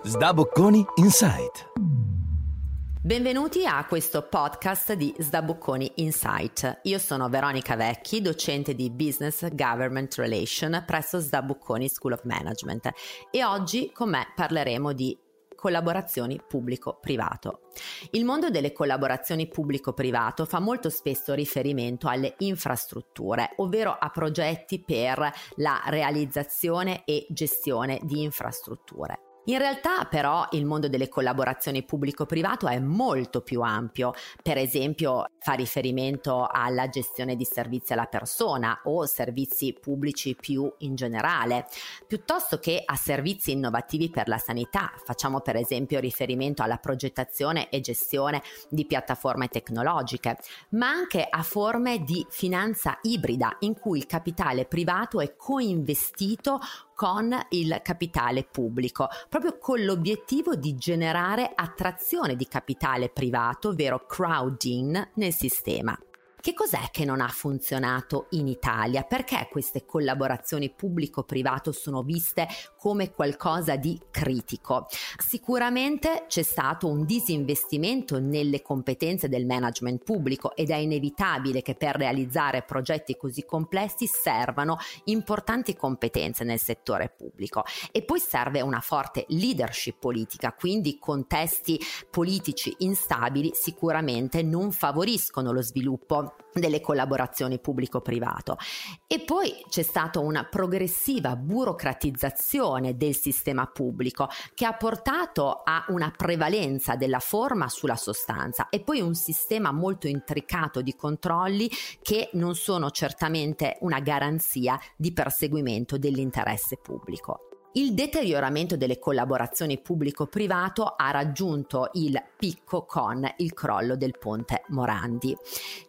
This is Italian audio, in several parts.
Sdabocconi Insight. Benvenuti a questo podcast di Sdabocconi Insight. Io sono Veronica Vecchi, docente di Business Government Relation presso Sdabocconi School of Management e oggi con me parleremo di collaborazioni pubblico-privato. Il mondo delle collaborazioni pubblico-privato fa molto spesso riferimento alle infrastrutture, ovvero a progetti per la realizzazione e gestione di infrastrutture. In realtà però il mondo delle collaborazioni pubblico-privato è molto più ampio, per esempio fa riferimento alla gestione di servizi alla persona o servizi pubblici più in generale, piuttosto che a servizi innovativi per la sanità, facciamo per esempio riferimento alla progettazione e gestione di piattaforme tecnologiche, ma anche a forme di finanza ibrida in cui il capitale privato è coinvestito con il capitale pubblico, proprio con l'obiettivo di generare attrazione di capitale privato, ovvero crowding nel sistema. Che cos'è che non ha funzionato in Italia? Perché queste collaborazioni pubblico-privato sono viste come qualcosa di critico? Sicuramente c'è stato un disinvestimento nelle competenze del management pubblico ed è inevitabile che per realizzare progetti così complessi servano importanti competenze nel settore pubblico e poi serve una forte leadership politica, quindi contesti politici instabili sicuramente non favoriscono lo sviluppo delle collaborazioni pubblico-privato. E poi c'è stata una progressiva burocratizzazione del sistema pubblico che ha portato a una prevalenza della forma sulla sostanza e poi un sistema molto intricato di controlli che non sono certamente una garanzia di perseguimento dell'interesse pubblico. Il deterioramento delle collaborazioni pubblico-privato ha raggiunto il picco con il crollo del ponte Morandi,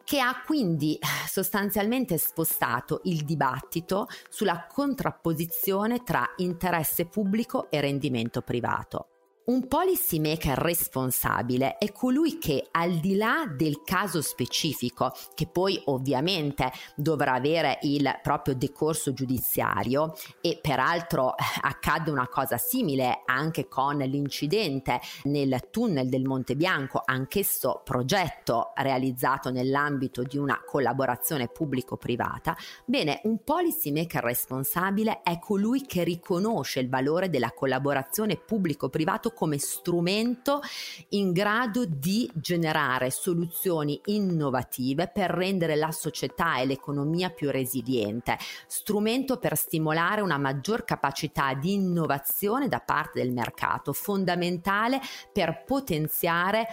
che ha quindi sostanzialmente spostato il dibattito sulla contrapposizione tra interesse pubblico e rendimento privato. Un policy maker responsabile è colui che al di là del caso specifico, che poi ovviamente dovrà avere il proprio decorso giudiziario e peraltro eh, accade una cosa simile anche con l'incidente nel tunnel del Monte Bianco, anch'esso progetto realizzato nell'ambito di una collaborazione pubblico-privata, bene, un policy maker responsabile è colui che riconosce il valore della collaborazione pubblico-privato come strumento in grado di generare soluzioni innovative per rendere la società e l'economia più resiliente, strumento per stimolare una maggior capacità di innovazione da parte del mercato, fondamentale per potenziare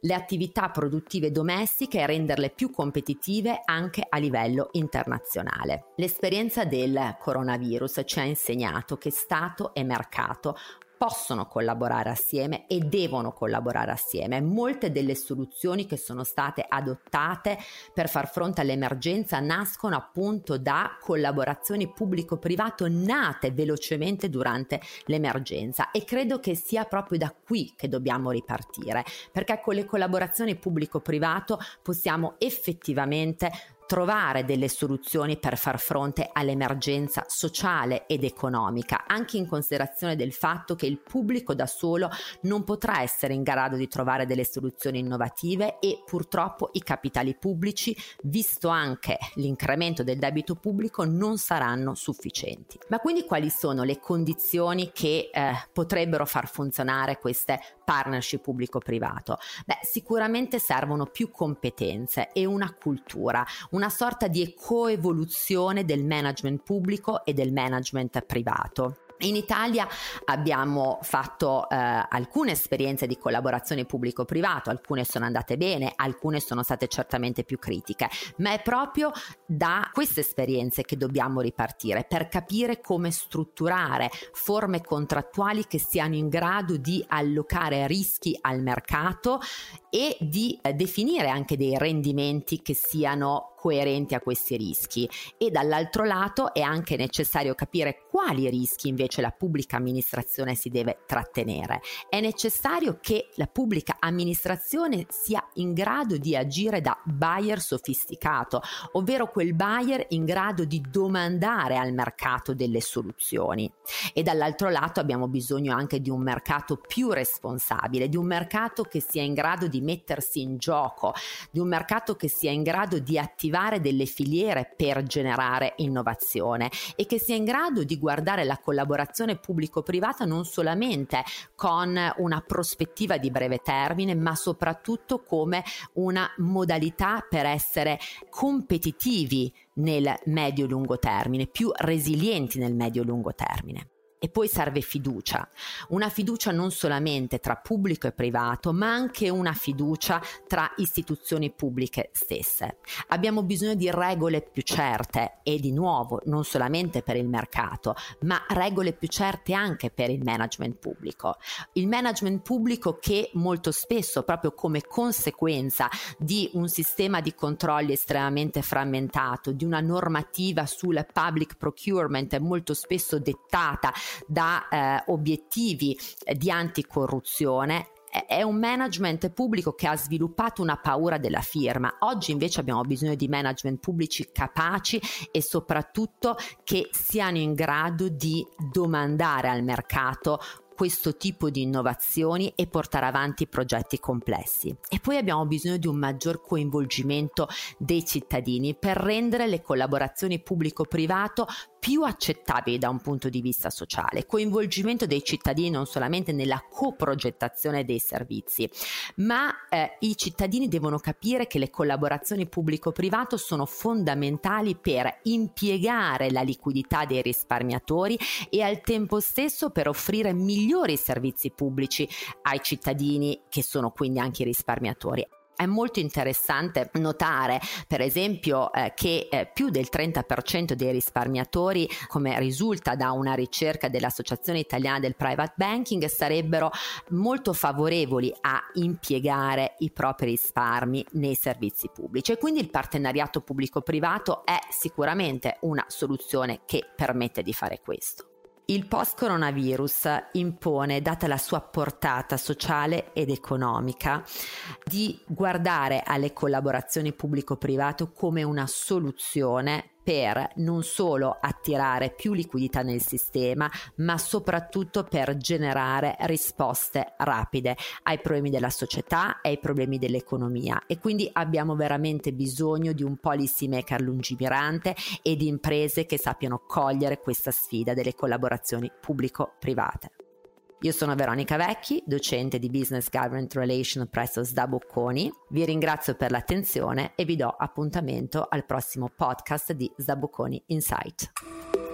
le attività produttive domestiche e renderle più competitive anche a livello internazionale. L'esperienza del coronavirus ci ha insegnato che Stato e mercato possono collaborare assieme e devono collaborare assieme. Molte delle soluzioni che sono state adottate per far fronte all'emergenza nascono appunto da collaborazioni pubblico-privato nate velocemente durante l'emergenza e credo che sia proprio da qui che dobbiamo ripartire, perché con le collaborazioni pubblico-privato possiamo effettivamente trovare delle soluzioni per far fronte all'emergenza sociale ed economica, anche in considerazione del fatto che il pubblico da solo non potrà essere in grado di trovare delle soluzioni innovative e purtroppo i capitali pubblici, visto anche l'incremento del debito pubblico, non saranno sufficienti. Ma quindi quali sono le condizioni che eh, potrebbero far funzionare queste partnership pubblico-privato? Beh, sicuramente servono più competenze e una cultura, una sorta di coevoluzione del management pubblico e del management privato. In Italia abbiamo fatto eh, alcune esperienze di collaborazione pubblico-privato, alcune sono andate bene, alcune sono state certamente più critiche, ma è proprio da queste esperienze che dobbiamo ripartire per capire come strutturare forme contrattuali che siano in grado di allocare rischi al mercato e di eh, definire anche dei rendimenti che siano coerenti a questi rischi. E dall'altro lato è anche necessario capire quali rischi invece invece la pubblica amministrazione si deve trattenere. È necessario che la pubblica amministrazione sia in grado di agire da buyer sofisticato, ovvero quel buyer in grado di domandare al mercato delle soluzioni. E dall'altro lato abbiamo bisogno anche di un mercato più responsabile, di un mercato che sia in grado di mettersi in gioco, di un mercato che sia in grado di attivare delle filiere per generare innovazione e che sia in grado di guardare la collaborazione pubblico-privata non solamente con una prospettiva di breve termine, ma soprattutto come una modalità per essere competitivi nel medio-lungo termine, più resilienti nel medio-lungo termine. E poi serve fiducia, una fiducia non solamente tra pubblico e privato, ma anche una fiducia tra istituzioni pubbliche stesse. Abbiamo bisogno di regole più certe e di nuovo non solamente per il mercato, ma regole più certe anche per il management pubblico. Il management pubblico che molto spesso, proprio come conseguenza di un sistema di controlli estremamente frammentato, di una normativa sul public procurement molto spesso dettata da eh, obiettivi di anticorruzione è un management pubblico che ha sviluppato una paura della firma. Oggi invece abbiamo bisogno di management pubblici capaci e soprattutto che siano in grado di domandare al mercato questo tipo di innovazioni e portare avanti progetti complessi. E poi abbiamo bisogno di un maggior coinvolgimento dei cittadini per rendere le collaborazioni pubblico-privato più accettabili da un punto di vista sociale, coinvolgimento dei cittadini non solamente nella coprogettazione dei servizi, ma eh, i cittadini devono capire che le collaborazioni pubblico-privato sono fondamentali per impiegare la liquidità dei risparmiatori e al tempo stesso per offrire migliori servizi pubblici ai cittadini che sono quindi anche i risparmiatori. È molto interessante notare, per esempio, eh, che eh, più del 30% dei risparmiatori, come risulta da una ricerca dell'Associazione Italiana del Private Banking, sarebbero molto favorevoli a impiegare i propri risparmi nei servizi pubblici e quindi il partenariato pubblico-privato è sicuramente una soluzione che permette di fare questo. Il post-coronavirus impone, data la sua portata sociale ed economica, di guardare alle collaborazioni pubblico-privato come una soluzione per non solo attirare più liquidità nel sistema, ma soprattutto per generare risposte rapide ai problemi della società e ai problemi dell'economia. E quindi abbiamo veramente bisogno di un policy maker lungimirante e di imprese che sappiano cogliere questa sfida delle collaborazioni pubblico-private. Io sono Veronica Vecchi, docente di Business Government Relation presso SDA Bocconi. Vi ringrazio per l'attenzione e vi do appuntamento al prossimo podcast di SDA Bocconi Insight.